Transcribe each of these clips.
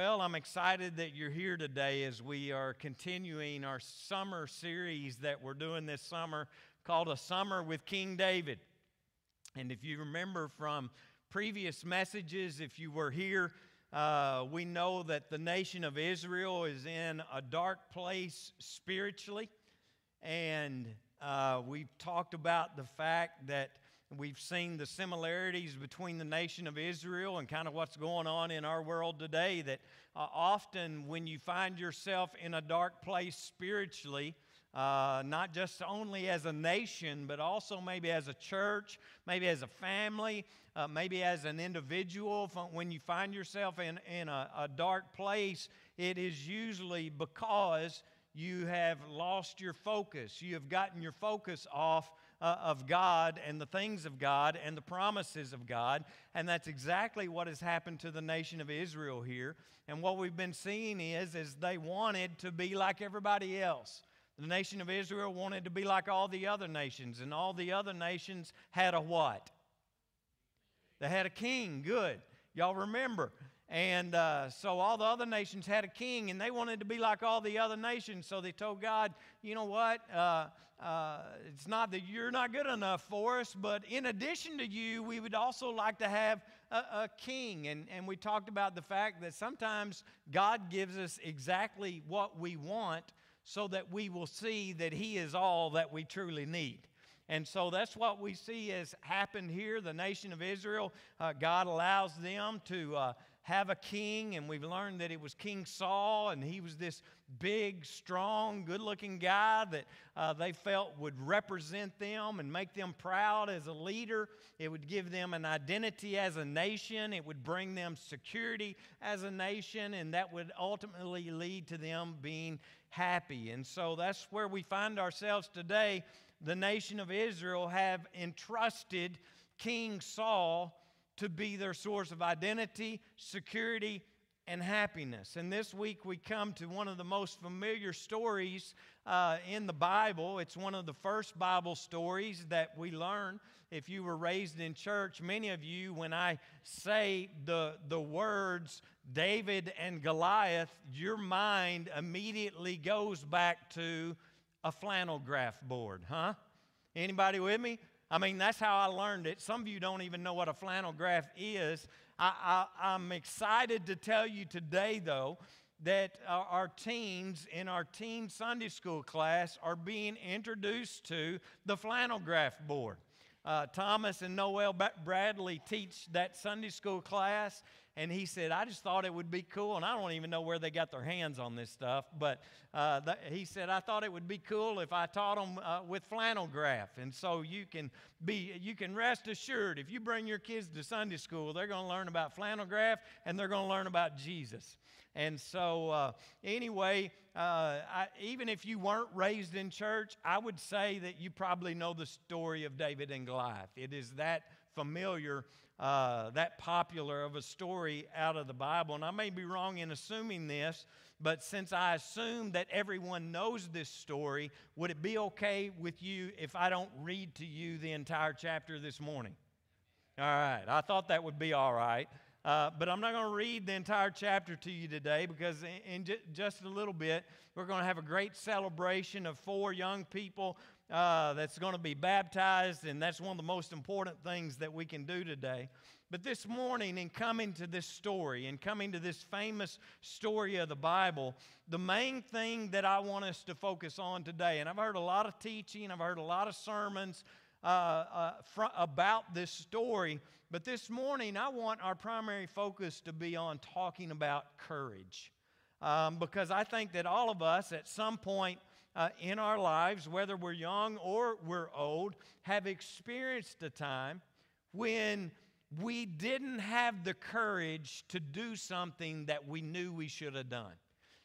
Well, I'm excited that you're here today as we are continuing our summer series that we're doing this summer called A Summer with King David. And if you remember from previous messages, if you were here, uh, we know that the nation of Israel is in a dark place spiritually. And uh, we've talked about the fact that We've seen the similarities between the nation of Israel and kind of what's going on in our world today. That uh, often, when you find yourself in a dark place spiritually, uh, not just only as a nation, but also maybe as a church, maybe as a family, uh, maybe as an individual. When you find yourself in, in a, a dark place, it is usually because you have lost your focus. You have gotten your focus off uh, of God and the things of God and the promises of God. And that's exactly what has happened to the nation of Israel here. And what we've been seeing is, is they wanted to be like everybody else. The nation of Israel wanted to be like all the other nations, and all the other nations had a what? They had a king. Good. Y'all remember. And uh, so all the other nations had a king, and they wanted to be like all the other nations. So they told God, you know what? Uh, uh, it's not that you're not good enough for us, but in addition to you, we would also like to have a, a king. And, and we talked about the fact that sometimes God gives us exactly what we want so that we will see that He is all that we truly need. And so that's what we see has happened here. The nation of Israel, uh, God allows them to uh, have a king, and we've learned that it was King Saul, and he was this big, strong, good looking guy that uh, they felt would represent them and make them proud as a leader. It would give them an identity as a nation, it would bring them security as a nation, and that would ultimately lead to them being happy. And so that's where we find ourselves today. The nation of Israel have entrusted King Saul to be their source of identity, security, and happiness. And this week we come to one of the most familiar stories uh, in the Bible. It's one of the first Bible stories that we learn. If you were raised in church, many of you, when I say the, the words David and Goliath, your mind immediately goes back to a flannel graph board, huh? Anybody with me? I mean, that's how I learned it. Some of you don't even know what a flannel graph is. I, am excited to tell you today, though, that our, our teens in our teen Sunday school class are being introduced to the flannel graph board. Uh, Thomas and Noel Bradley teach that Sunday school class, and he said, I just thought it would be cool, and I don't even know where they got their hands on this stuff, but uh, th- he said, I thought it would be cool if I taught them uh, with flannel graph. And so you can be, you can rest assured if you bring your kids to Sunday school, they're going to learn about flannel graph and they're going to learn about Jesus. And so, uh, anyway, uh, I, even if you weren't raised in church, I would say that you probably know the story of David and Goliath. It is that familiar uh, that popular of a story out of the Bible. And I may be wrong in assuming this, but since I assume that everyone knows this story, would it be okay with you if I don't read to you the entire chapter this morning? All right, I thought that would be all right. Uh, but I'm not going to read the entire chapter to you today because, in, in just a little bit, we're going to have a great celebration of four young people uh, that's going to be baptized, and that's one of the most important things that we can do today. But this morning, in coming to this story and coming to this famous story of the Bible, the main thing that I want us to focus on today, and I've heard a lot of teaching, I've heard a lot of sermons uh, uh, fr- about this story, but this morning I want our primary focus to be on talking about courage. Um, because I think that all of us at some point uh, in our lives, whether we're young or we're old, have experienced a time when we didn't have the courage to do something that we knew we should have done.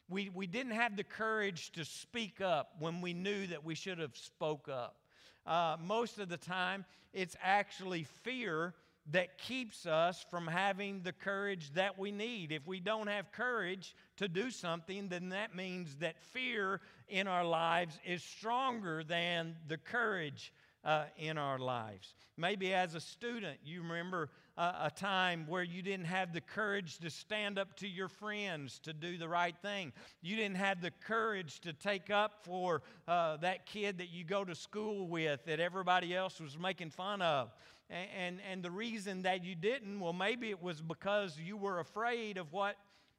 We, we didn't have the courage to speak up when we knew that we should have spoke up. Uh, most of the time, it's actually fear that keeps us from having the courage that we need. If we don't have courage to do something, then that means that fear in our lives is stronger than the courage uh, in our lives. Maybe as a student, you remember uh, a time where you didn't have the courage to stand up to your friends to do the right thing. You didn't have the courage to take up for uh, that kid that you go to school with that everybody else was making fun of. And, and, the reason that you didn't, well, maybe it was because you were afraid of what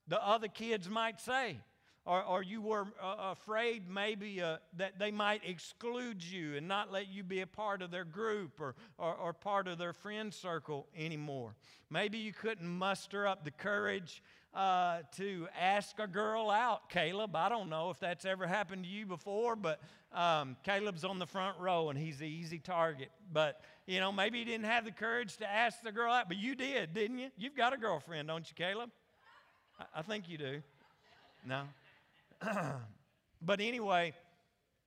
the other kids might say or, or you were uh, afraid maybe uh, that they might exclude you and not let you be a part of their group or, or, or part of their friend circle anymore. Maybe you couldn't muster up the courage uh, to ask a girl out, Caleb. I don't know if that's ever happened to you before, but um, Caleb's on the front row and he's the easy target. But, you know, maybe you didn't have the courage to ask the girl out, but you did, didn't you? You've got a girlfriend, don't you, Caleb? I, I think you do. No? but anyway,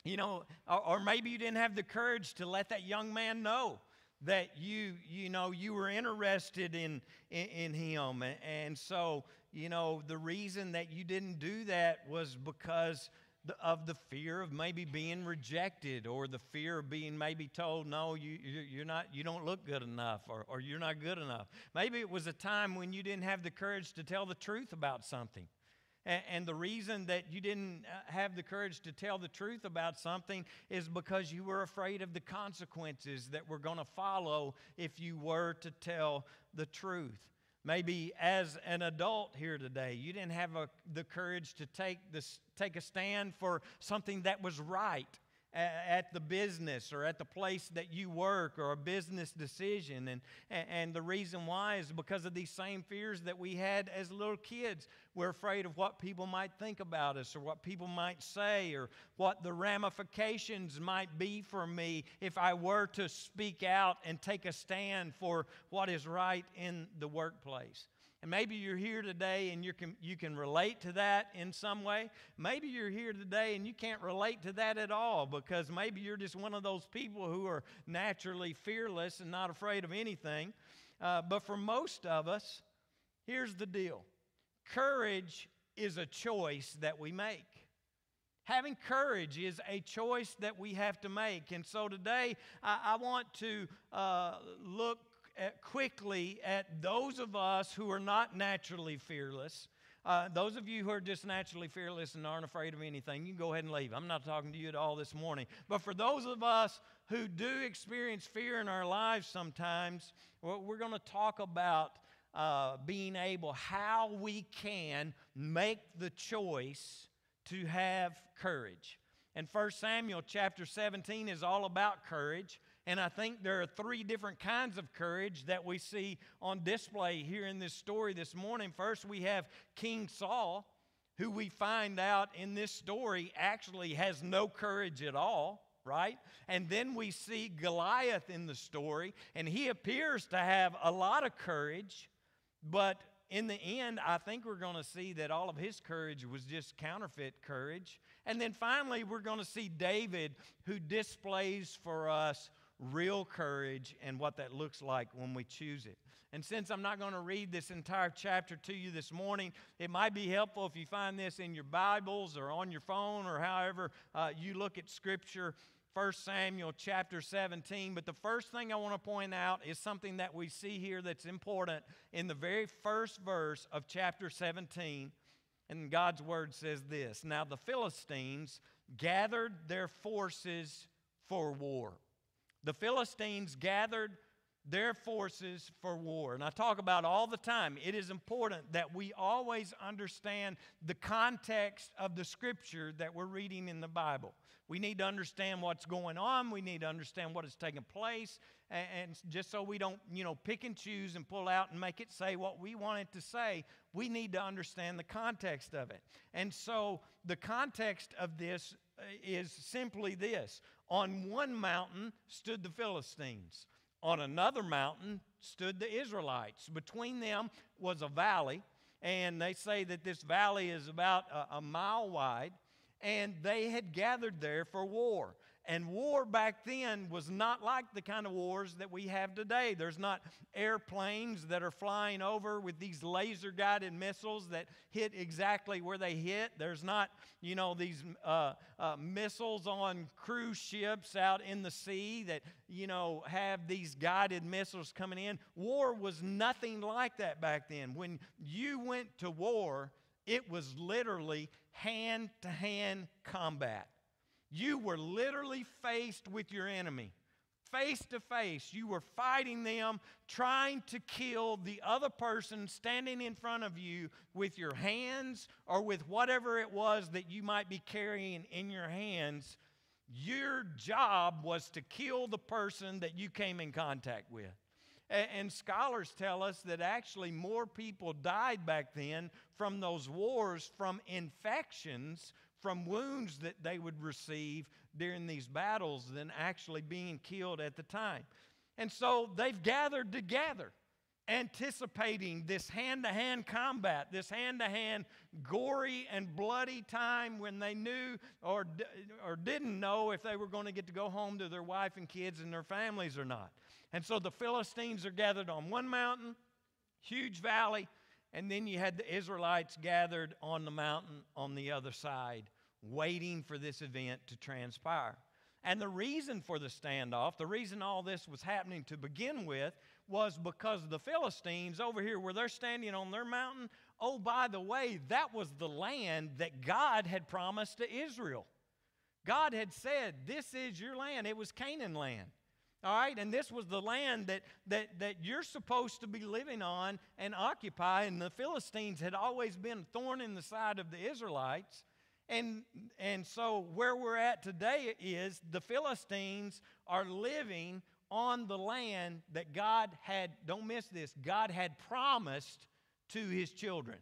you know, or, or, maybe you didn't have the courage to let that young man know that you, you know, you were interested in, in, in him. And, and so, you know, the reason that you didn't do that was because of the fear of maybe being rejected or the fear of being maybe told no you, you're not you don't look good enough or, or you're not good enough maybe it was a time when you didn't have the courage to tell the truth about something and, the reason that you didn't uh, have the courage to tell the truth about something is because you were afraid of the consequences that were going to follow if you were to tell the truth. Maybe as an adult here today, you didn't have a, the courage to take, this, take a stand for something that was right at the business or at the place that you work or a business decision. And, and the reason why is because of these same fears that we had as little kids. We're afraid of what people might think about us or what people might say or what the ramifications might be for me if I were to speak out and take a stand for what is right in the workplace. And maybe you're here today and you can, you can relate to that in some way. Maybe you're here today and you can't relate to that at all because maybe you're just one of those people who are naturally fearless and not afraid of anything. Uh, but for most of us, here's the deal courage is a choice that we make. Having courage is a choice that we have to make. And so today, I, I want to uh, look at quickly at those of us who are not naturally fearless. Uh, those of you who are just naturally fearless and aren't afraid of anything, you can go ahead and leave. I'm not talking to you at all this morning. But for those of us who do experience fear in our lives sometimes, well, we're going to talk about uh, being able, how we can make the choice to have courage. And 1 Samuel chapter 17 is all about courage. And I think there are three different kinds of courage that we see on display here in this story this morning. First, we have King Saul, who we find out in this story actually has no courage at all right? And then we see Goliath in the story, and he appears to have a lot of courage, but in the end, I think we're going to see that all of his courage was just counterfeit courage. And then finally, we're going to see David, who displays for us real courage and what that looks like when we choose it. And since I'm not going to read this entire chapter to you this morning, it might be helpful if you find this in your Bibles or on your phone or however uh, you look at Scripture. 1 Samuel chapter 17. But the first thing I want to point out is something that we see here that's important in the very first verse of chapter 17. And God's word says this Now the Philistines gathered their forces for war. The Philistines gathered their forces for war. And I talk about all the time, it is important that we always understand the context of the scripture that we're reading in the Bible. We need to understand what's going on, we need to understand what is taking place, and, just so we don't, you know, pick and choose and pull out and make it say what we want it to say, we need to understand the context of it. And so the context of this Uh, is simply this on one mountain stood the Philistines, on another mountain stood the Israelites. Between them was a valley, and they say that this valley is about a, a mile wide, and they had gathered there for war. And war back then was not like the kind of wars that we have today. There's not airplanes that are flying over with these laser guided missiles that hit exactly where they hit. There's not, you know, these uh, uh, missiles on cruise ships out in the sea that, you know, have these guided missiles coming in. War was nothing like that back then. When you went to war, it was literally hand to hand combat. You were literally faced with your enemy. Face to face, you were fighting them, trying to kill the other person standing in front of you with your hands or with whatever it was that you might be carrying in your hands. Your job was to kill the person that you came in contact with. And, scholars tell us that actually more people died back then from those wars, from infections, from wounds that they would receive during these battles than actually being killed at the time. And so they've gathered together, anticipating this hand to hand combat, this hand to hand gory and bloody time when they knew or, or didn't know if they were going to get to go home to their wife and kids and their families or not. And so the Philistines are gathered on one mountain, huge valley, and then you had the Israelites gathered on the mountain on the other side, waiting for this event to transpire. And the reason for the standoff, the reason all this was happening to begin with, was because the Philistines over here, where they're standing on their mountain, oh, by the way, that was the land that God had promised to Israel. God had said, This is your land. It was Canaan land. All right, and this was the land that, that, that you're supposed to be living on and occupy. And the Philistines had always been a thorn in the side of the Israelites. And, and so, where we're at today is the Philistines are living on the land that God had, don't miss this, God had promised to his children.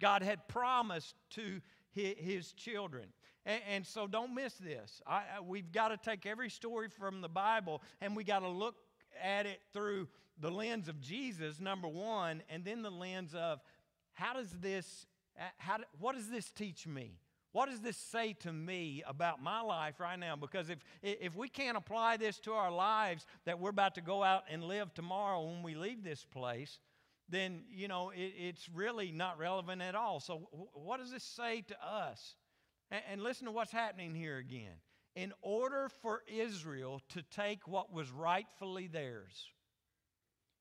God had promised to his, children. And, and so don't miss this. I, I, we've got to take every story from the Bible and we got to look at it through the lens of Jesus, number one, and then the lens of how does this, uh, how, what does this teach me? What does this say to me about my life right now? Because if, if we can't apply this to our lives that we're about to go out and live tomorrow when we leave this place, then, you know, it, it's really not relevant at all. So, what does this say to us? And, and listen to what's happening here again. In order for Israel to take what was rightfully theirs,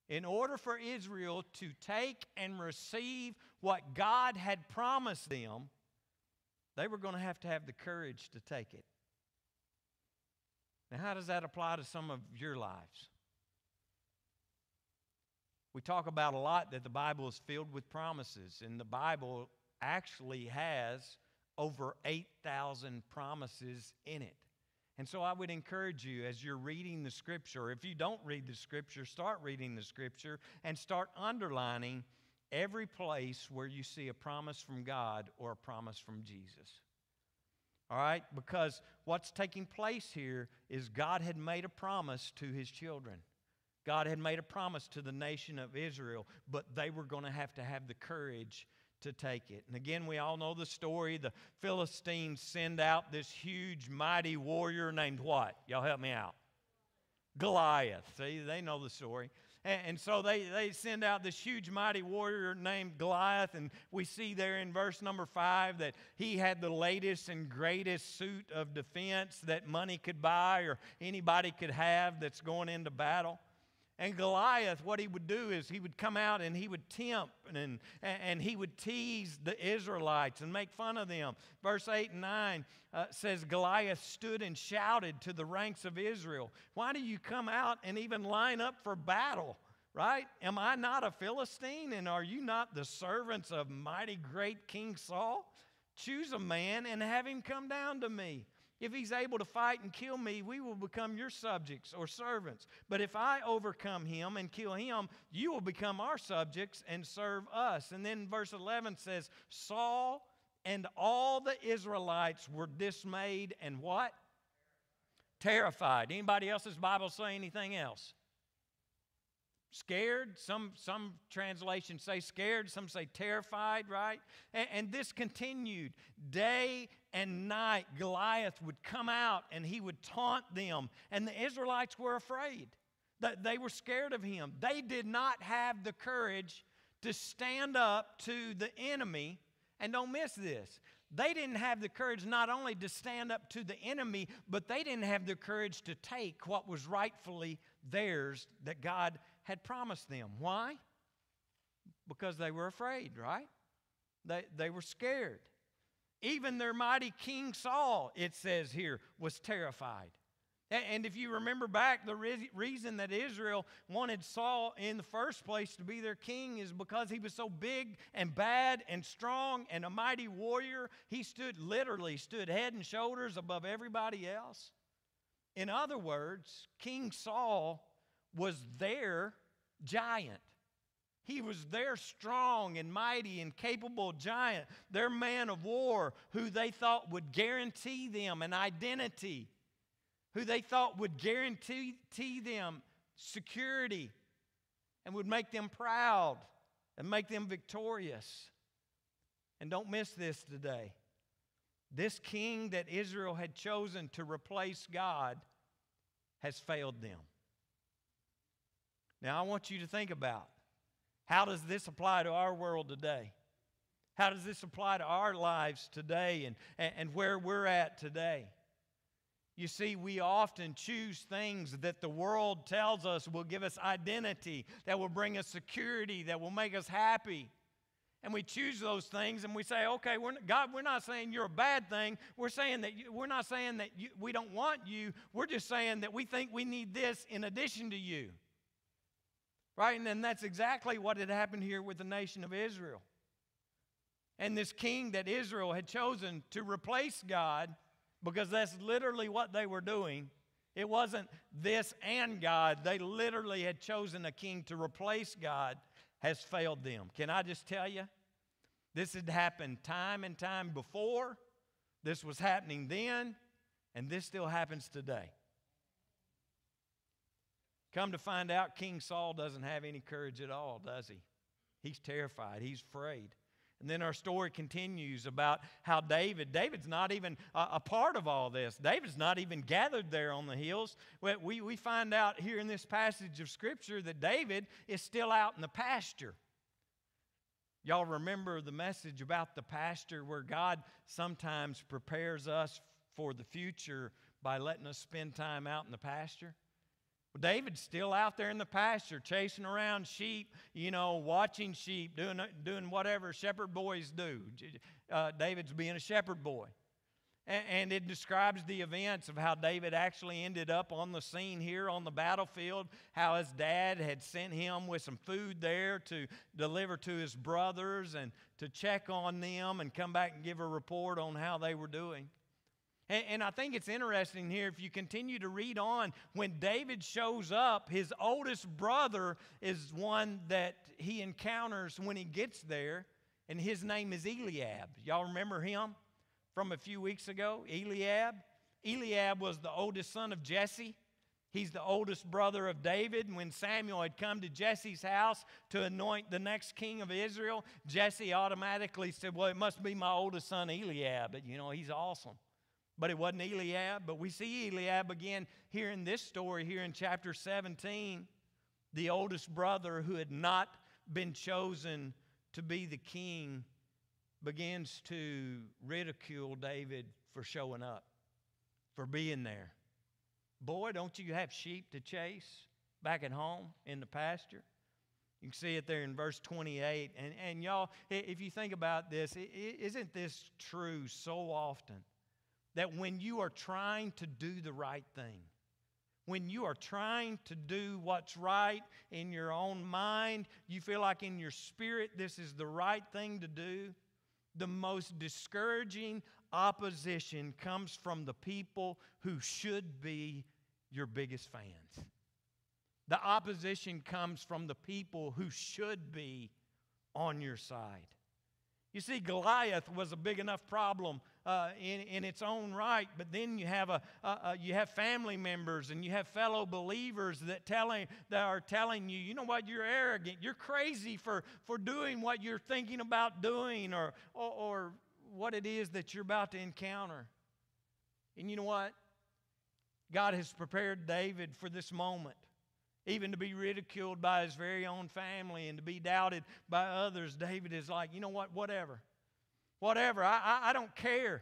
in order for Israel to take and receive what God had promised them, they were going to have to have the courage to take it. Now, how does that apply to some of your lives? We talk about a lot that the Bible is filled with promises, and the Bible actually has over 8,000 promises in it. And so I would encourage you as you're reading the scripture, if you don't read the scripture, start reading the scripture and start underlining every place where you see a promise from God or a promise from Jesus. All right? Because what's taking place here is God had made a promise to his children. God had made a promise to the nation of Israel, but they were going to have to have the courage to take it. And again, we all know the story. The Philistines send out this huge, mighty warrior named what? Y'all help me out. Goliath. See, they know the story. And, and, so they, they send out this huge, mighty warrior named Goliath. And we see there in verse number five that he had the latest and greatest suit of defense that money could buy or anybody could have that's going into battle. And Goliath, what he would do is he would come out and he would tempt and, and he would tease the Israelites and make fun of them. Verse 8 and 9 uh, says Goliath stood and shouted to the ranks of Israel, Why do you come out and even line up for battle? Right? Am I not a Philistine and are you not the servants of mighty great King Saul? Choose a man and have him come down to me. If he's able to fight and kill me, we will become your subjects or servants. But if I overcome him and kill him, you will become our subjects and serve us. And then verse 11 says, Saul and all the Israelites were dismayed and what? Terrified. Anybody else's Bible say anything else? scared. Some, some translations say scared, some say terrified, right? And, and, this continued. Day and night, Goliath would come out and he would taunt them, and the Israelites were afraid. They were scared of him. They did not have the courage to stand up to the enemy. And don't miss this. They didn't have the courage not only to stand up to the enemy, but they didn't have the courage to take what was rightfully theirs that God had promised them. Why? Because they were afraid, right? They, they were scared. Even their mighty King Saul, it says here, was terrified. And if you remember back, the reason that Israel wanted Saul in the first place to be their king is because he was so big and bad and strong and a mighty warrior. He stood literally stood head and shoulders above everybody else. In other words, King Saul was their giant. He was their strong and mighty and capable giant, their man of war who they thought would guarantee them an identity who they thought would guarantee them security and would make them proud and make them victorious. And don't miss this today. This king that Israel had chosen to replace God has failed them. Now, I want you to think about how does this apply to our world today? How does this apply to our lives today and, and, and where we're at today? You see, we often choose things that the world tells us will give us identity, that will bring us security, that will make us happy. And we choose those things and we say, okay, we're, God, we're not saying you're a bad thing. We're saying that you, we're not saying that you, we don't want you. We're just saying that we think we need this in addition to you. Right? And then that's exactly what had happened here with the nation of Israel. And this king that Israel had chosen to replace God because that's literally what they were doing. It wasn't this and God. They literally had chosen a king to replace God, has failed them. Can I just tell you? This had happened time and time before. This was happening then, and this still happens today. Come to find out, King Saul doesn't have any courage at all, does he? He's terrified, he's afraid. And then our story continues about how David, David's not even a, a, part of all this. David's not even gathered there on the hills. We, we find out here in this passage of Scripture that David is still out in the pasture. Y'all remember the message about the pasture where God sometimes prepares us for the future by letting us spend time out in the pasture? David's still out there in the pasture, chasing around sheep, you know, watching sheep, doing, doing whatever shepherd boys do. Uh, David's being a shepherd boy. And, and it describes the events of how David actually ended up on the scene here on the battlefield, how his dad had sent him with some food there to deliver to his brothers and to check on them and come back and give a report on how they were doing. And, and, I think it's interesting here, if you continue to read on, when David shows up, his oldest brother is one that he encounters when he gets there, and his name is Eliab. Y'all remember him from a few weeks ago? Eliab? Eliab was the oldest son of Jesse. He's the oldest brother of David. And when Samuel had come to Jesse's house to anoint the next king of Israel, Jesse automatically said, Well, it must be my oldest son Eliab. But, you know, he's awesome but it wasn't Eliab. But we see Eliab again here in this story, here in chapter 17. The oldest brother who had not been chosen to be the king begins to ridicule David for showing up, for being there. Boy, don't you have sheep to chase back at home in the pasture? You can see it there in verse 28. And, and y'all, if you think about this, isn't this true so often? That when you are trying to do the right thing, when you are trying to do what's right in your own mind, you feel like in your spirit this is the right thing to do, the most discouraging opposition comes from the people who should be your biggest fans. The opposition comes from the people who should be on your side. You see, Goliath was a big enough problem uh, in, in its own right, but then you have, a, you have family members and you have fellow believers that, telling, that are telling you, you know what, you're arrogant, you're crazy for, for doing what you're thinking about doing or, or, or what it is that you're about to encounter. And you know what? God has prepared David for this moment even to be ridiculed by his very own family and to be doubted by others, David is like, you know what, whatever. Whatever, I, I, I, don't care.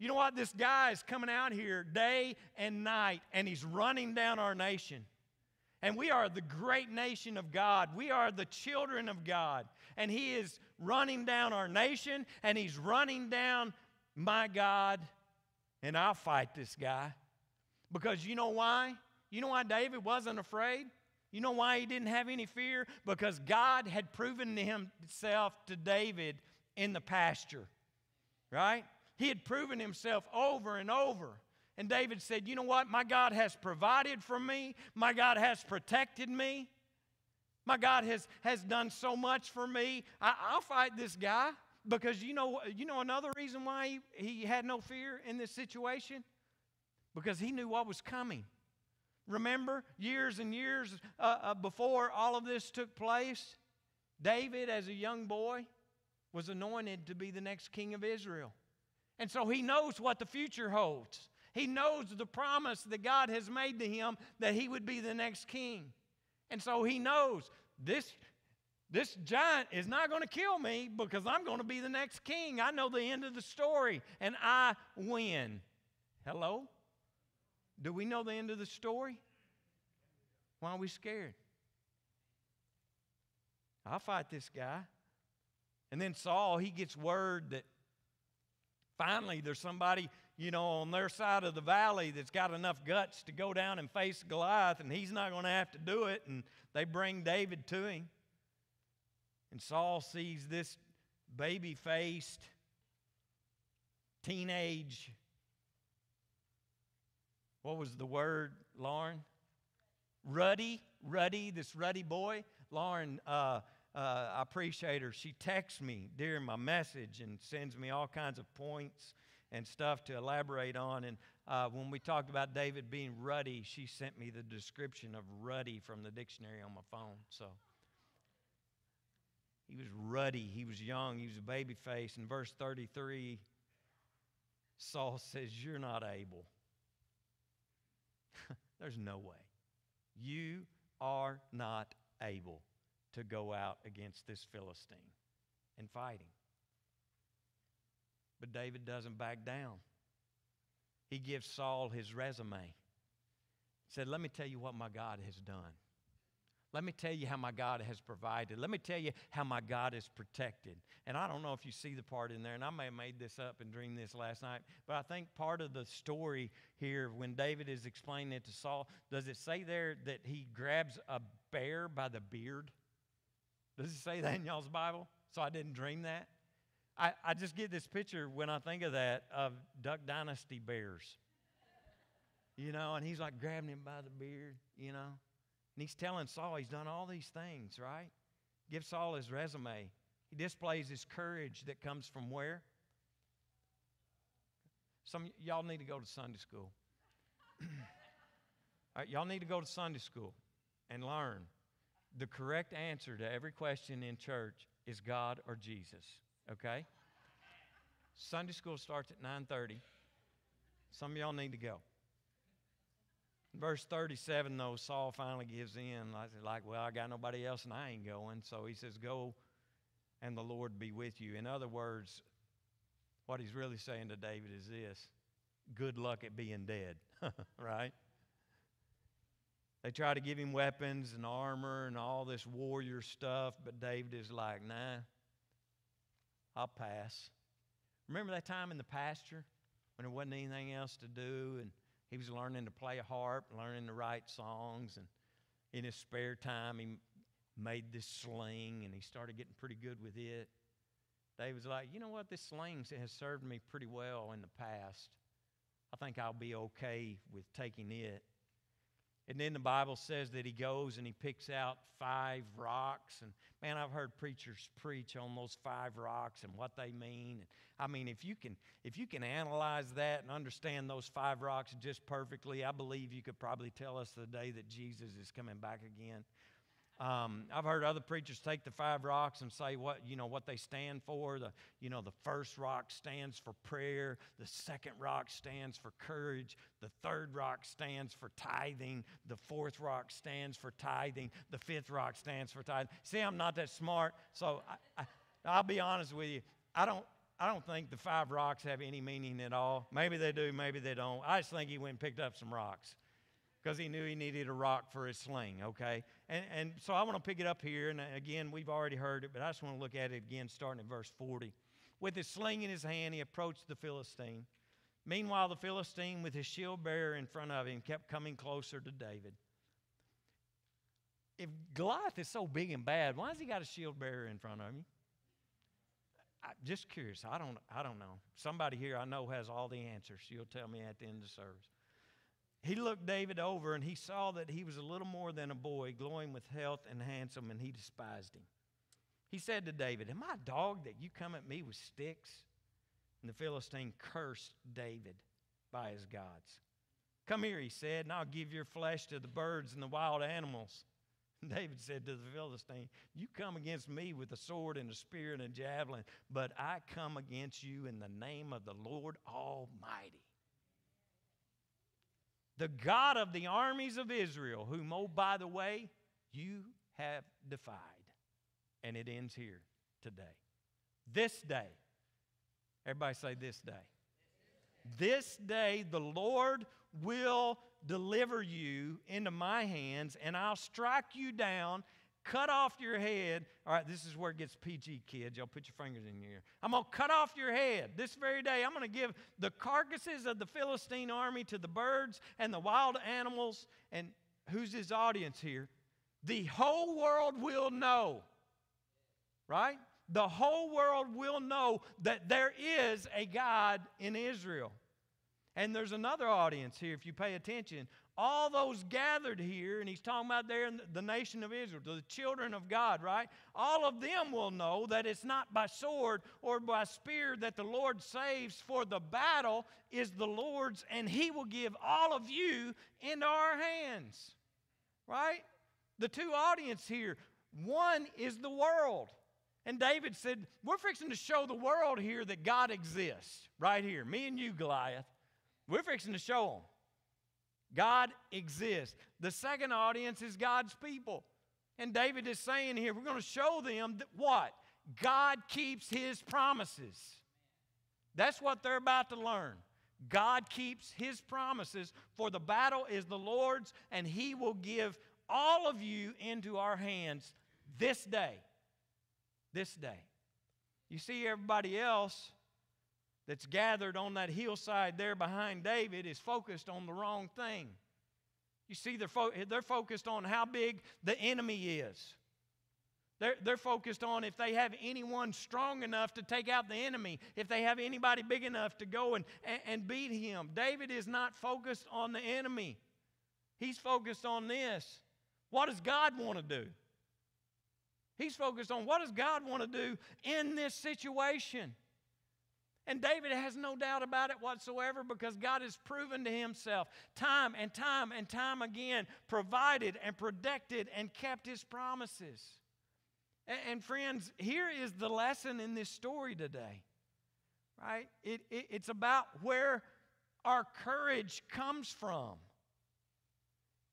You know what, this guy is coming out here day and night and he's running down our nation. And we are the great nation of God. We are the children of God. And he is running down our nation and he's running down my God. And I'll fight this guy. Because you know why? You know why David wasn't afraid? You know why he didn't have any fear? Because God had proven to himself to David in the pasture, right? He had proven himself over and over. And David said, You know what? My God has provided for me, my God has protected me. My God has, has done so much for me. I, will fight this guy because you know, you know another reason why he, he had no fear in this situation? Because he knew what was coming. Remember, years and years uh, uh, before all of this took place, David, as a young boy, was anointed to be the next king of Israel. And so he knows what the future holds. He knows the promise that God has made to him that he would be the next king. And so he knows this, this giant is not going to kill me because I'm going to be the next king. I know the end of the story and I win. Hello? Do we know the end of the story? Why are we scared? I'll fight this guy. And then Saul, he gets word that finally there's somebody, you know, on their side of the valley that's got enough guts to go down and face Goliath, and he's not going to have to do it. And they bring David to him. And Saul sees this baby faced, teenage what was the word, Lauren? Ruddy, ruddy, this ruddy boy. Lauren, uh, uh, I appreciate her. She texts me during my message and sends me all kinds of points and stuff to elaborate on. And uh, when we talked about David being ruddy, she sent me the description of ruddy from the dictionary on my phone. So he was ruddy. He was young. He was a baby face. In verse 33, Saul says, You're not able. There's no way. You are not able to go out against this Philistine and fight him. But David doesn't back down. He gives Saul his resume. He said, Let me tell you what my God has done. Let me tell you how my God has provided. Let me tell you how my God is protected. And I don't know if you see the part in there, and I may have made this up and dreamed this last night, but I think part of the story here, when David is explaining it to Saul, does it say there that he grabs a bear by the beard? Does it say that in y'all's Bible? So I didn't dream that? I, I just get this picture when I think of that of Duck Dynasty bears. You know, and he's like grabbing him by the beard, you know. And he's telling Saul he's done all these things, right? Give Saul his resume. He displays his courage that comes from where? Some y'all need to go to Sunday school. y'all need to go to Sunday school and learn. The correct answer to every question in church is God or Jesus. Okay? Sunday school starts at 9:30. Some of y'all need to go. Verse 37, though, Saul finally gives in. Like, well, I got nobody else and I ain't going. So he says, Go and the Lord be with you. In other words, what he's really saying to David is this good luck at being dead, right? They try to give him weapons and armor and all this warrior stuff, but David is like, nah, I'll pass. Remember that time in the pasture when there wasn't anything else to do and he was learning to play a harp, learning to write songs, and in his spare time, he made this sling and he started getting pretty good with it. David was like, You know what? This sling has served me pretty well in the past. I think I'll be okay with taking it. And then the Bible says that he goes and he picks out five rocks. And man, I've heard preachers preach on those five rocks and what they mean. And I mean, if you can if you can analyze that and understand those five rocks just perfectly, I believe you could probably tell us the day that Jesus is coming back again. Um, I've heard other preachers take the five rocks and say what you know what they stand for. The you know the first rock stands for prayer. The second rock stands for courage. The third rock stands for tithing. The fourth rock stands for tithing. The fifth rock stands for tithing. See, I'm not that smart, so I, I, I'll be honest with you. I don't. I don't think the five rocks have any meaning at all. Maybe they do, maybe they don't. I just think he went and picked up some rocks because he knew he needed a rock for his sling, okay? And, and so I want to pick it up here. And uh, again, we've already heard it, but I just want to look at it again, starting at verse 40. With his sling in his hand, he approached the Philistine. Meanwhile, the Philistine, with his shield bearer in front of him, kept coming closer to David. If Goliath is so big and bad, why has he got a shield bearer in front of him? I'm just curious. I don't, I don't know. Somebody here I know has all the answers. You'll tell me at the end of the service. He looked David over and he saw that he was a little more than a boy, glowing with health and handsome, and he despised him. He said to David, Am I a dog that you come at me with sticks? And the Philistine cursed David by his gods. Come here, he said, and I'll give your flesh to the birds and the wild animals. David said to the Philistine, You come against me with a sword and a spear and a javelin, but I come against you in the name of the Lord Almighty the God of the armies of Israel, whom, oh, by the way, you have defied. And it ends here today. This day, everybody say this day. This day, the Lord will deliver you into my hands, and I'll strike you down cut off your head. All right, this is where it gets PG, kids. Y'all put your fingers in your ear. I'm going to cut off your head this very day. I'm going to give the carcasses of the Philistine army to the birds and the wild animals. And who's his audience here? The whole world will know, right? The whole world will know that there is a God in Israel. And there's another audience here, if you pay attention all those gathered here, and he's talking about there in the nation of Israel, the children of God, right? All of them will know that it's not by sword or by spear that the Lord saves, for the battle is the Lord's, and he will give all of you into our hands, right? The two audience here, one is the world. And David said, We're fixing to show the world here that God exists, right here. Me and you, Goliath. We're fixing to show them. God exists. The second audience is God's people. And David is saying here, we're going to show them that what? God keeps his promises. That's what they're about to learn. God keeps his promises, for the battle is the Lord's, and he will give all of you into our hands this day. This day. You see, everybody else that's gathered on that hillside there behind David is focused on the wrong thing. You see, they're, fo- they're focused on how big the enemy is. They're, they're focused on if they have anyone strong enough to take out the enemy, if they have anybody big enough to go and, and, and beat him. David is not focused on the enemy, he's focused on this. What does God want to do? He's focused on what does God want to do in this situation? And David has no doubt about it whatsoever because God has proven to himself time and time and time again, provided and protected and kept his promises. And, and friends, here is the lesson in this story today, right? It, it, it's about where our courage comes from.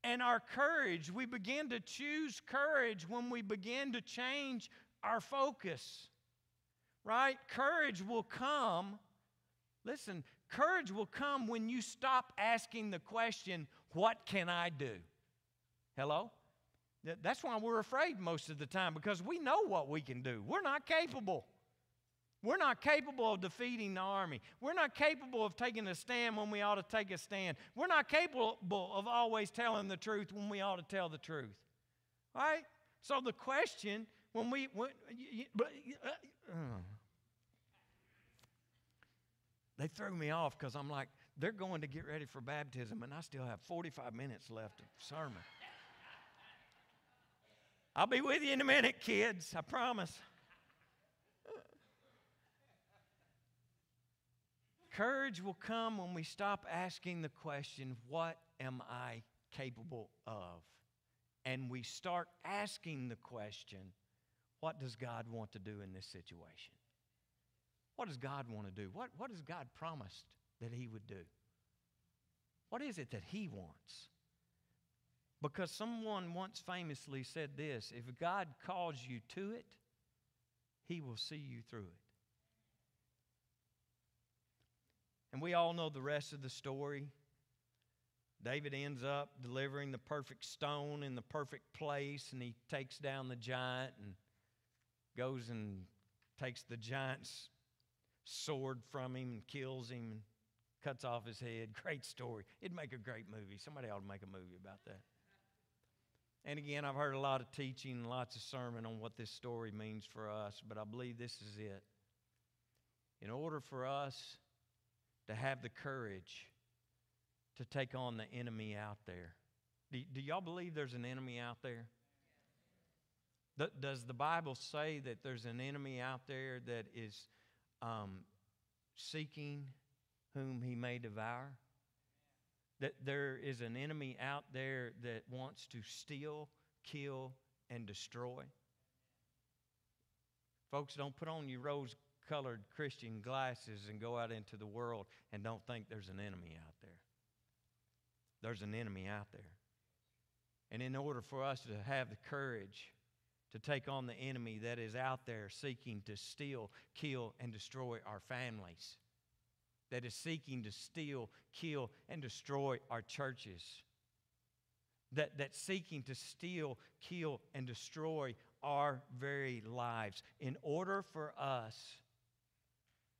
And our courage, we begin to choose courage when we begin to change our focus right? Courage will come. Listen, courage will come when you stop asking the question, What can I do? Hello? That's why we're afraid most of the time because we know what we can do. We're not capable. We're not capable of defeating the army. We're not capable of taking a stand when we ought to take a stand. We're not capable of always telling the truth when we ought to tell the truth. Right? So the question when we when, uh, they threw me off because I'm like, they're going to get ready for baptism, and I still have 45 minutes left of sermon. I'll be with you in a minute, kids, I promise. Courage will come when we stop asking the question, What am I capable of? And we start asking the question, What does God want to do in this situation? What does God want to do? What, what has God promised that He would do? What is it that He wants? Because someone once famously said this if God calls you to it, He will see you through it. And we all know the rest of the story. David ends up delivering the perfect stone in the perfect place, and he takes down the giant and goes and takes the giant's sword from him and kills him and cuts off his head. Great story. It'd make a great movie. Somebody ought to make a movie about that. And again, I've heard a lot of teaching lots of sermon on what this story means for us, but I believe this is it. In order for us to have the courage to take on the enemy out there. Do, do y'all believe there's an enemy out there? Does the Bible say that there's an enemy out there that is um, seeking whom he may devour? That there is an enemy out there that wants to steal, kill, and destroy? Folks, don't put on your rose colored Christian glasses and go out into the world and don't think there's an enemy out there. There's an enemy out there. And in order for us to have the courage to take on the enemy that is out there seeking to steal, kill, and destroy our families, that is seeking to steal, kill, and destroy our churches, that, that's seeking to steal, kill, and destroy our very lives, in order for us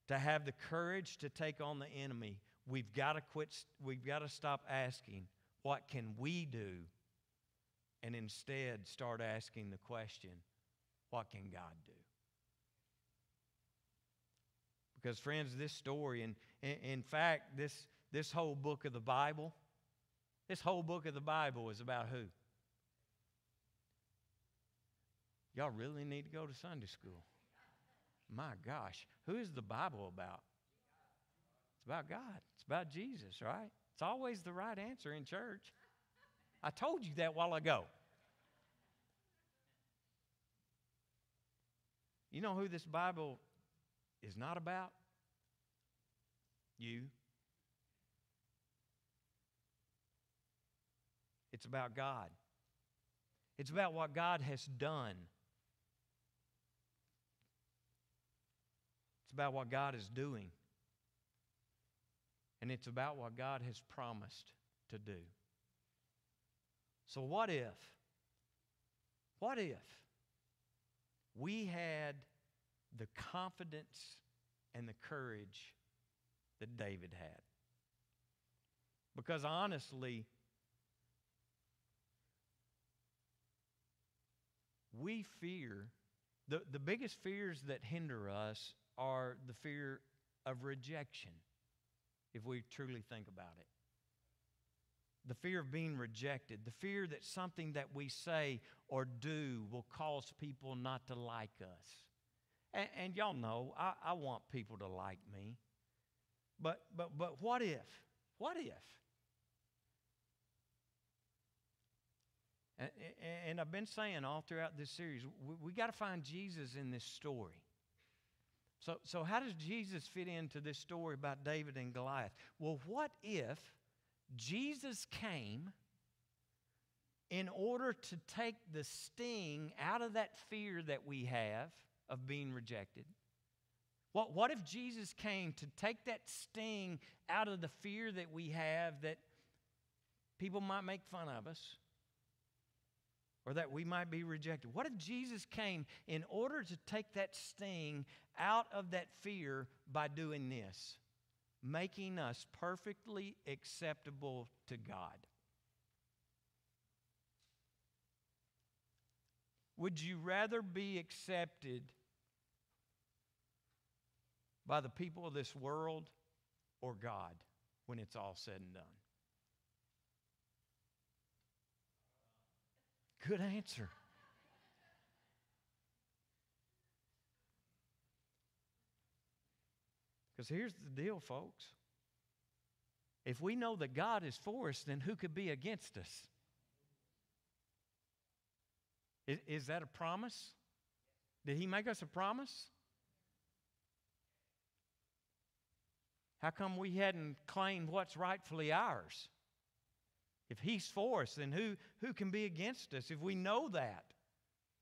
to have the courage to take on the enemy, we've got to quit, we've got to stop asking, what can we do? And instead start asking the question, what can God do? Because, friends, this story, and in fact, this, this whole book of the Bible, this whole book of the Bible is about who? Y'all really need to go to Sunday school. My gosh, who is the Bible about? It's about God. It's about Jesus, right? It's always the right answer in church. I told you that while ago. You know who this Bible is not about? You. It's about God. It's about what God has done It's about what God is doing. And it's about what God has promised to do. So, what if, what if we had the confidence and the courage that David had? Because honestly, we fear, the, the biggest fears that hinder us are the fear of rejection, if we truly think about it. The fear of being rejected, the fear that something that we say or do will cause people not to like us. And, and y'all know, I, I want people to like me. But, but, but what if? What if? And, and I've been saying all throughout this series, we, we got to find Jesus in this story. So, so how does Jesus fit into this story about David and Goliath? Well, what if Jesus came in order to take the sting out of that fear that we have of being rejected? What, what if Jesus came to take that sting out of the fear that we have that people might make fun of us? or that we might be rejected. What if Jesus came in order to take that sting out of that fear by doing this? Making us perfectly acceptable to God. Would you rather be accepted by the people of this world or God? when it's all said and done? Good answer. Because here's the deal, folks. If we know that God is for us, then who could be against us? Is, is that a promise? Did He make us a promise? How come we hadn't claimed what's rightfully ours? If He's for us, then who, who can be against us? If we know that,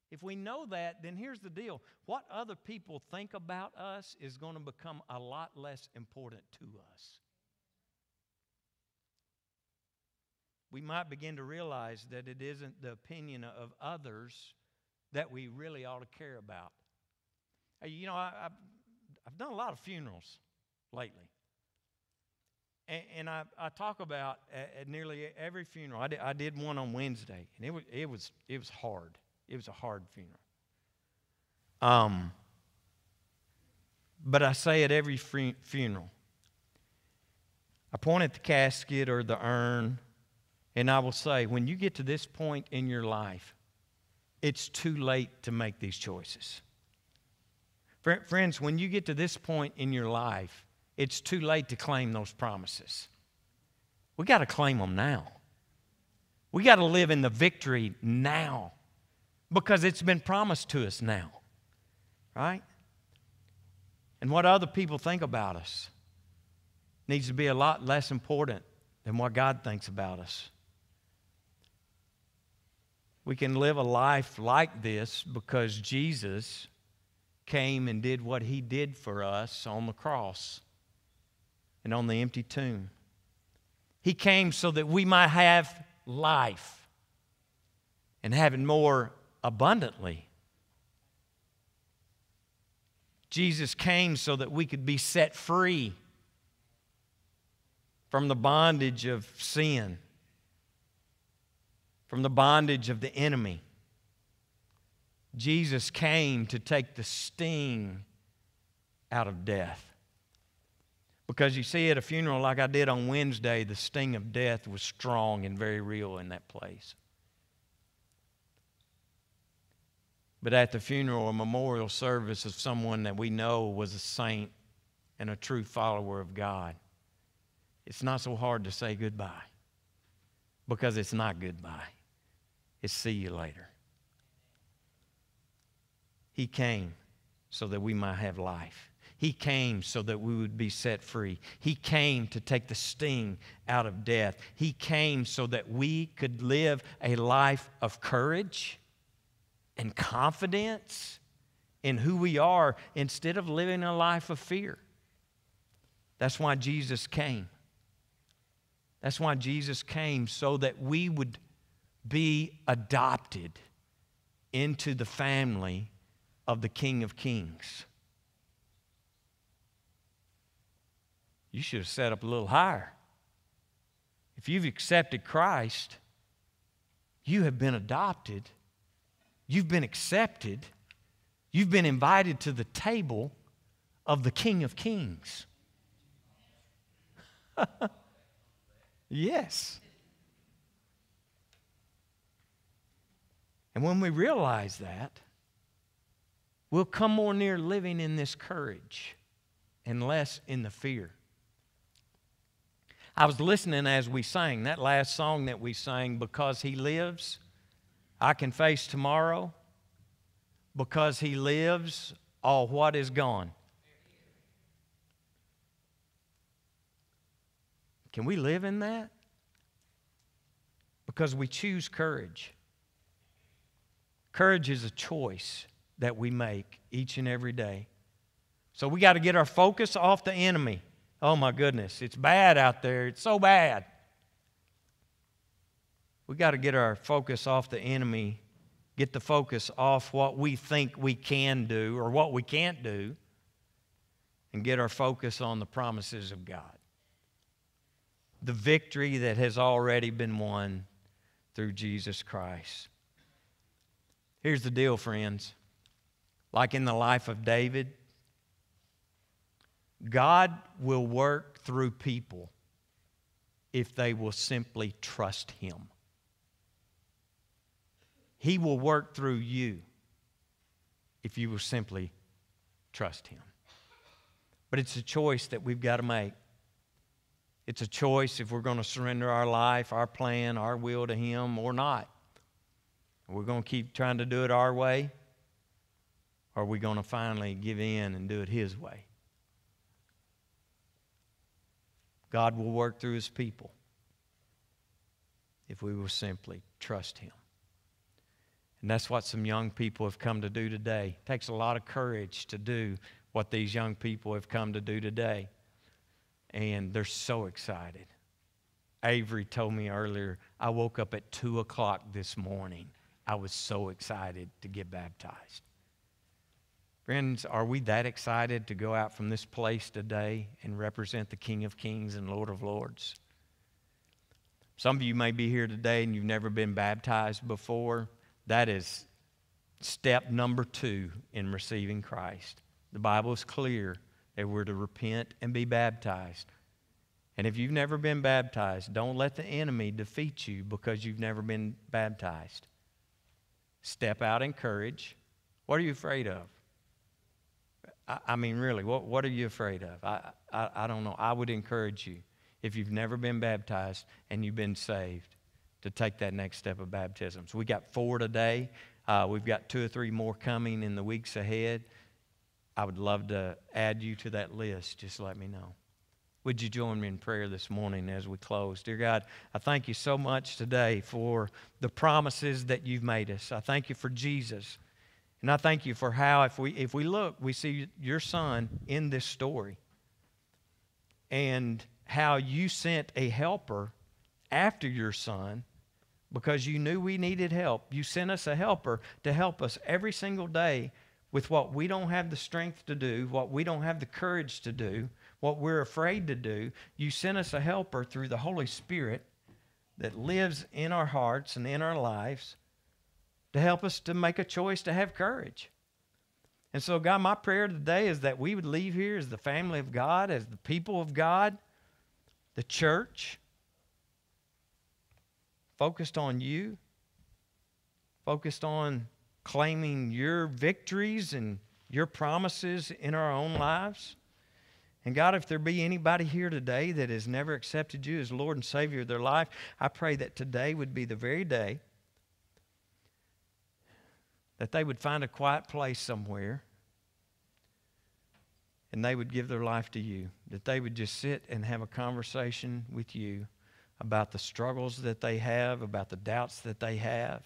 if we know that, then here's the deal what other people think about us is going to become a lot less important to us. We might begin to realize that it isn't the opinion of others that we really ought to care about. You know, I, have I've done a lot of funerals lately. And, and I, I, talk about at, at, nearly every funeral. I did, I did one on Wednesday, and it was, it, was, it was hard. It was a hard funeral. Um, but I say at every funeral, I point at the casket or the urn, and I will say, when you get to this point in your life, it's too late to make these choices. Friends, when you get to this point in your life, it's too late to claim those promises. We got to claim them now. We got to live in the victory now because it's been promised to us now, right? And what other people think about us needs to be a lot less important than what God thinks about us. We can live a life like this because Jesus came and did what he did for us on the cross and on the empty tomb. He came so that we might have life and have it more abundantly. Jesus came so that we could be set free from the bondage of sin, from the bondage of the enemy. Jesus came to take the sting out of death. Because you see, at a funeral like I did on Wednesday, the sting of death was strong and very real in that place. But at the funeral, a memorial service of someone that we know was a saint and a true follower of God, it's not so hard to say goodbye because it's not goodbye, it's see you later. He came so that we might have life. He came so that we would be set free. He came to take the sting out of death. He came so that we could live a life of courage and confidence in who we are instead of living a life of fear. That's why Jesus came. That's why Jesus came so that we would be adopted into the family of the King of Kings. you should have set up a little higher. If you've accepted Christ, you have been adopted, you've been accepted, you've been invited to the table of the King of Kings. yes. And when we realize that, we'll come more near living in this courage and less in the fear. I was listening as we sang that last song that we sang, Because He Lives, I Can Face Tomorrow. Because He lives, all what is gone. Can we live in that? Because we choose courage. Courage is a choice that we make each and every day. So we got to get our focus off the enemy. Oh my goodness, it's bad out there. It's so bad. We got to get our focus off the enemy, get the focus off what we think we can do or what we can't do, and get our focus on the promises of God. The victory that has already been won through Jesus Christ. Here's the deal, friends. Like in the life of David, God will work through people if they will simply trust Him. He will work through you if you will simply trust Him. But it's a choice that we've got to make. It's a choice if we're going to surrender our life, our plan, our will to Him or not. We're going to keep trying to do it our way, or are we going to finally give in and do it His way? God will work through His people if we will simply trust Him. And that's what some young people have come to do today. It takes a lot of courage to do what these young people have come to do today. And they're so excited. Avery told me earlier, I woke up at 2 o'clock this morning. I was so excited to get baptized. Friends, are we that excited to go out from this place today and represent the King of Kings and Lord of Lords? Some of you may be here today and you've never been baptized before. That is step number two in receiving Christ. The Bible is clear that we're to repent and be baptized. And if you've never been baptized, don't let the enemy defeat you because you've never been baptized. Step out in courage. What are you afraid of? I, mean, really, what, what are you afraid of? I, I, I don't know. I would encourage you, if you've never been baptized and you've been saved, to take that next step of baptism. So we got four today. Uh, we've got two or three more coming in the weeks ahead. I would love to add you to that list. Just let me know. Would you join me in prayer this morning as we close? Dear God, I thank you so much today for the promises that you've made us. I thank you for Jesus. And I thank you for how, if we, if we look, we see your son in this story and how you sent a helper after your son because you knew we needed help. You sent us a helper to help us every single day with what we don't have the strength to do, what we don't have the courage to do, what we're afraid to do. You sent us a helper through the Holy Spirit that lives in our hearts and in our lives to help us to make a choice to have courage. And so, God, my prayer today is that we would leave here as the family of God, as the people of God, the church, focused on you, focused on claiming your victories and your promises in our own lives. And God, if there be anybody here today that has never accepted you as Lord and Savior of their life, I pray that today would be the very day that they would find a quiet place somewhere and they would give their life to you, that they would just sit and have a conversation with you about the struggles that they have, about the doubts that they have.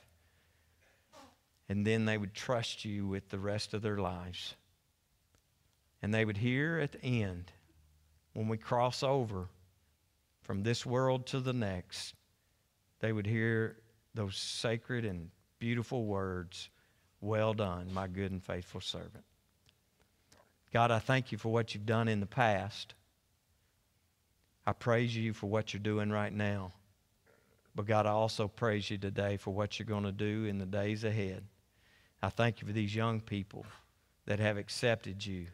And then they would trust you with the rest of their lives. And they would hear at the end, when we cross over from this world to the next, they would hear those sacred and beautiful words Well done, my good and faithful servant. God, I thank you for what you've done in the past. I praise you for what you're doing right now. But God, I also praise you today for what you're going to do in the days ahead. I thank you for these young people that have accepted you.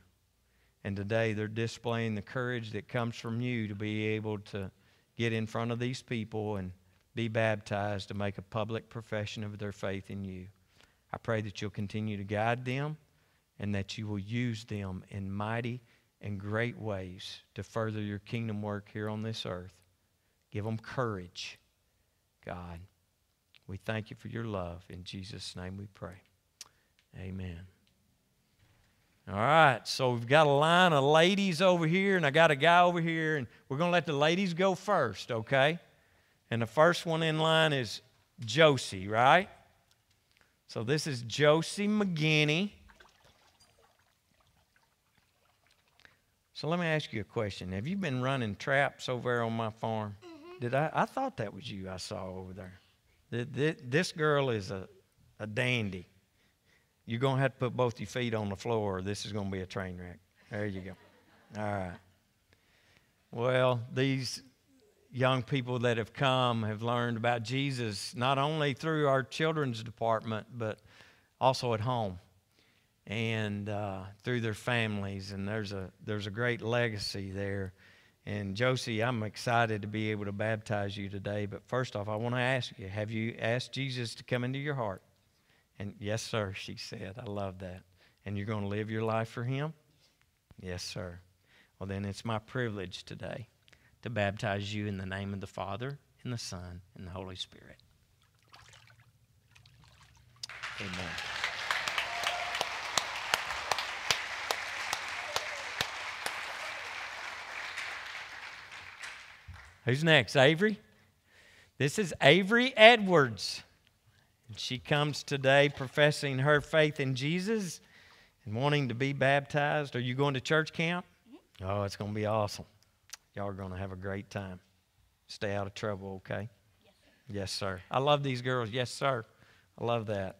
And today they're displaying the courage that comes from you to be able to get in front of these people and be baptized to make a public profession of their faith in you. I pray that you'll continue to guide them and that you will use them in mighty in great ways to further your kingdom work here on this earth. Give them courage, God. We thank you for your love. In Jesus' name we pray. Amen. All right, so we've got a line of ladies over here, and I got a guy over here, and we're going to let the ladies go first, okay? And the first one in line is Josie, right? So this is Josie McGinney. So let me ask you a question. Have you been running traps over there on my farm? Mm-hmm. Did I? I thought that was you I saw over there. This girl is a, a dandy. You're going to have to put both your feet on the floor, or this is going to be a train wreck. There you go. All right. Well, these young people that have come have learned about Jesus not only through our children's department, but also at home and uh, through their families. And there's a, there's a great legacy there And Josie, I'm excited to be able to baptize you today. But first off, I want to ask you have you asked Jesus to come into your heart? And yes, sir, she said. I love that. And you're going to live your life for Him? Yes, sir. Well, then it's my privilege today to baptize you in the name of the Father, and the Son, and the Holy Spirit. Amen. Who's next? Avery? This is Avery Edwards. She comes today professing her faith in Jesus and wanting to be baptized. Are you going to church camp? Mm-hmm. Oh, it's going to be awesome. Y'all are going to have a great time. Stay out of trouble, okay? Yes, sir. I love these girls. Yes, sir. I love that.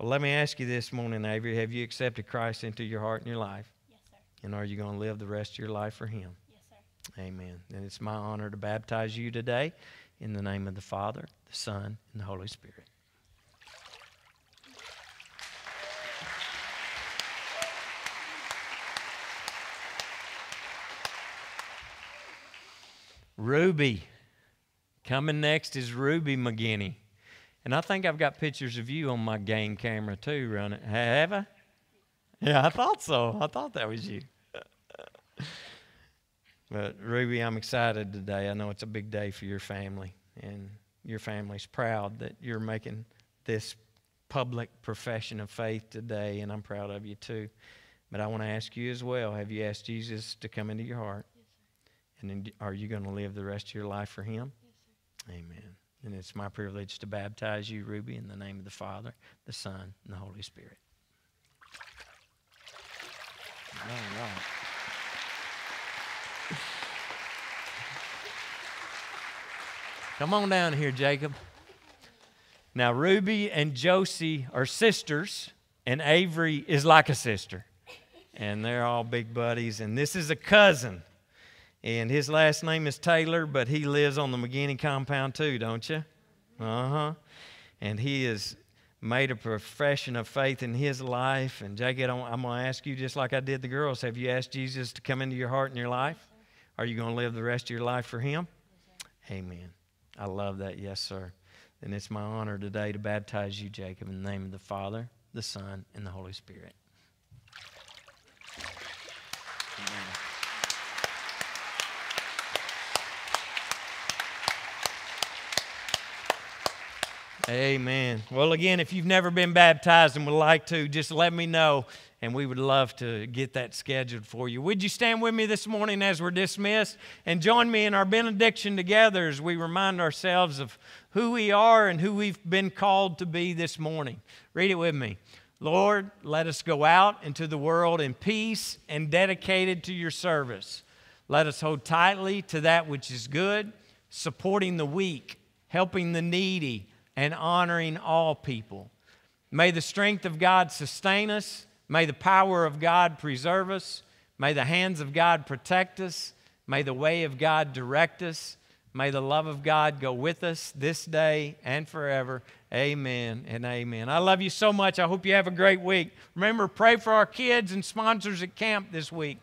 Well, let me ask you this morning, Avery. Have you accepted Christ into your heart and your life? Yes, sir. And are you going to live the rest of your life for Him? Amen. And it's my honor to baptize you today in the name of the Father, the Son, and the Holy Spirit. Ruby. Coming next is Ruby McGinney. And I think I've got pictures of you on my game camera too, running. Have I? Yeah, I thought so. I thought that was you. But Ruby, I'm excited today. I know it's a big day for your family, and your family's proud that you're making this public profession of faith today, and I'm proud of you too. But I want to ask you as well have you asked Jesus to come into your heart? Yes, And then are you going to live the rest of your life for Him? Yes, Amen. And it's my privilege to baptize you, Ruby, in the name of the Father, the Son, and the Holy Spirit. All right. Come on down here, Jacob. Now, Ruby and Josie are sisters, and Avery is like a sister. And they're all big buddies. And this is a cousin. And his last name is Taylor, but he lives on the McGinney compound too, don't you? Uh huh. And he has made a profession of faith in his life. And Jacob, I'm going to ask you, just like I did the girls, have you asked Jesus to come into your heart and your life? Are you going to live the rest of your life for him? Amen. I love that. Yes, sir. And it's my honor today to baptize you, Jacob, in the name of the Father, the Son, and the Holy Spirit. Amen. Amen. Well, again, if you've never been baptized and would like to, just let me know, and we would love to get that scheduled for you. Would you stand with me this morning as we're dismissed and join me in our benediction together as we remind ourselves of who we are and who we've been called to be this morning? Read it with me. Lord, let us go out into the world in peace and dedicated to your service. Let us hold tightly to that which is good, supporting the weak, helping the needy and honoring all people. May the strength of God sustain us. May the power of God preserve us. May the hands of God protect us. May the way of God direct us. May the love of God go with us this day and forever. Amen and amen. I love you so much. I hope you have a great week. Remember, pray for our kids and sponsors at camp this week.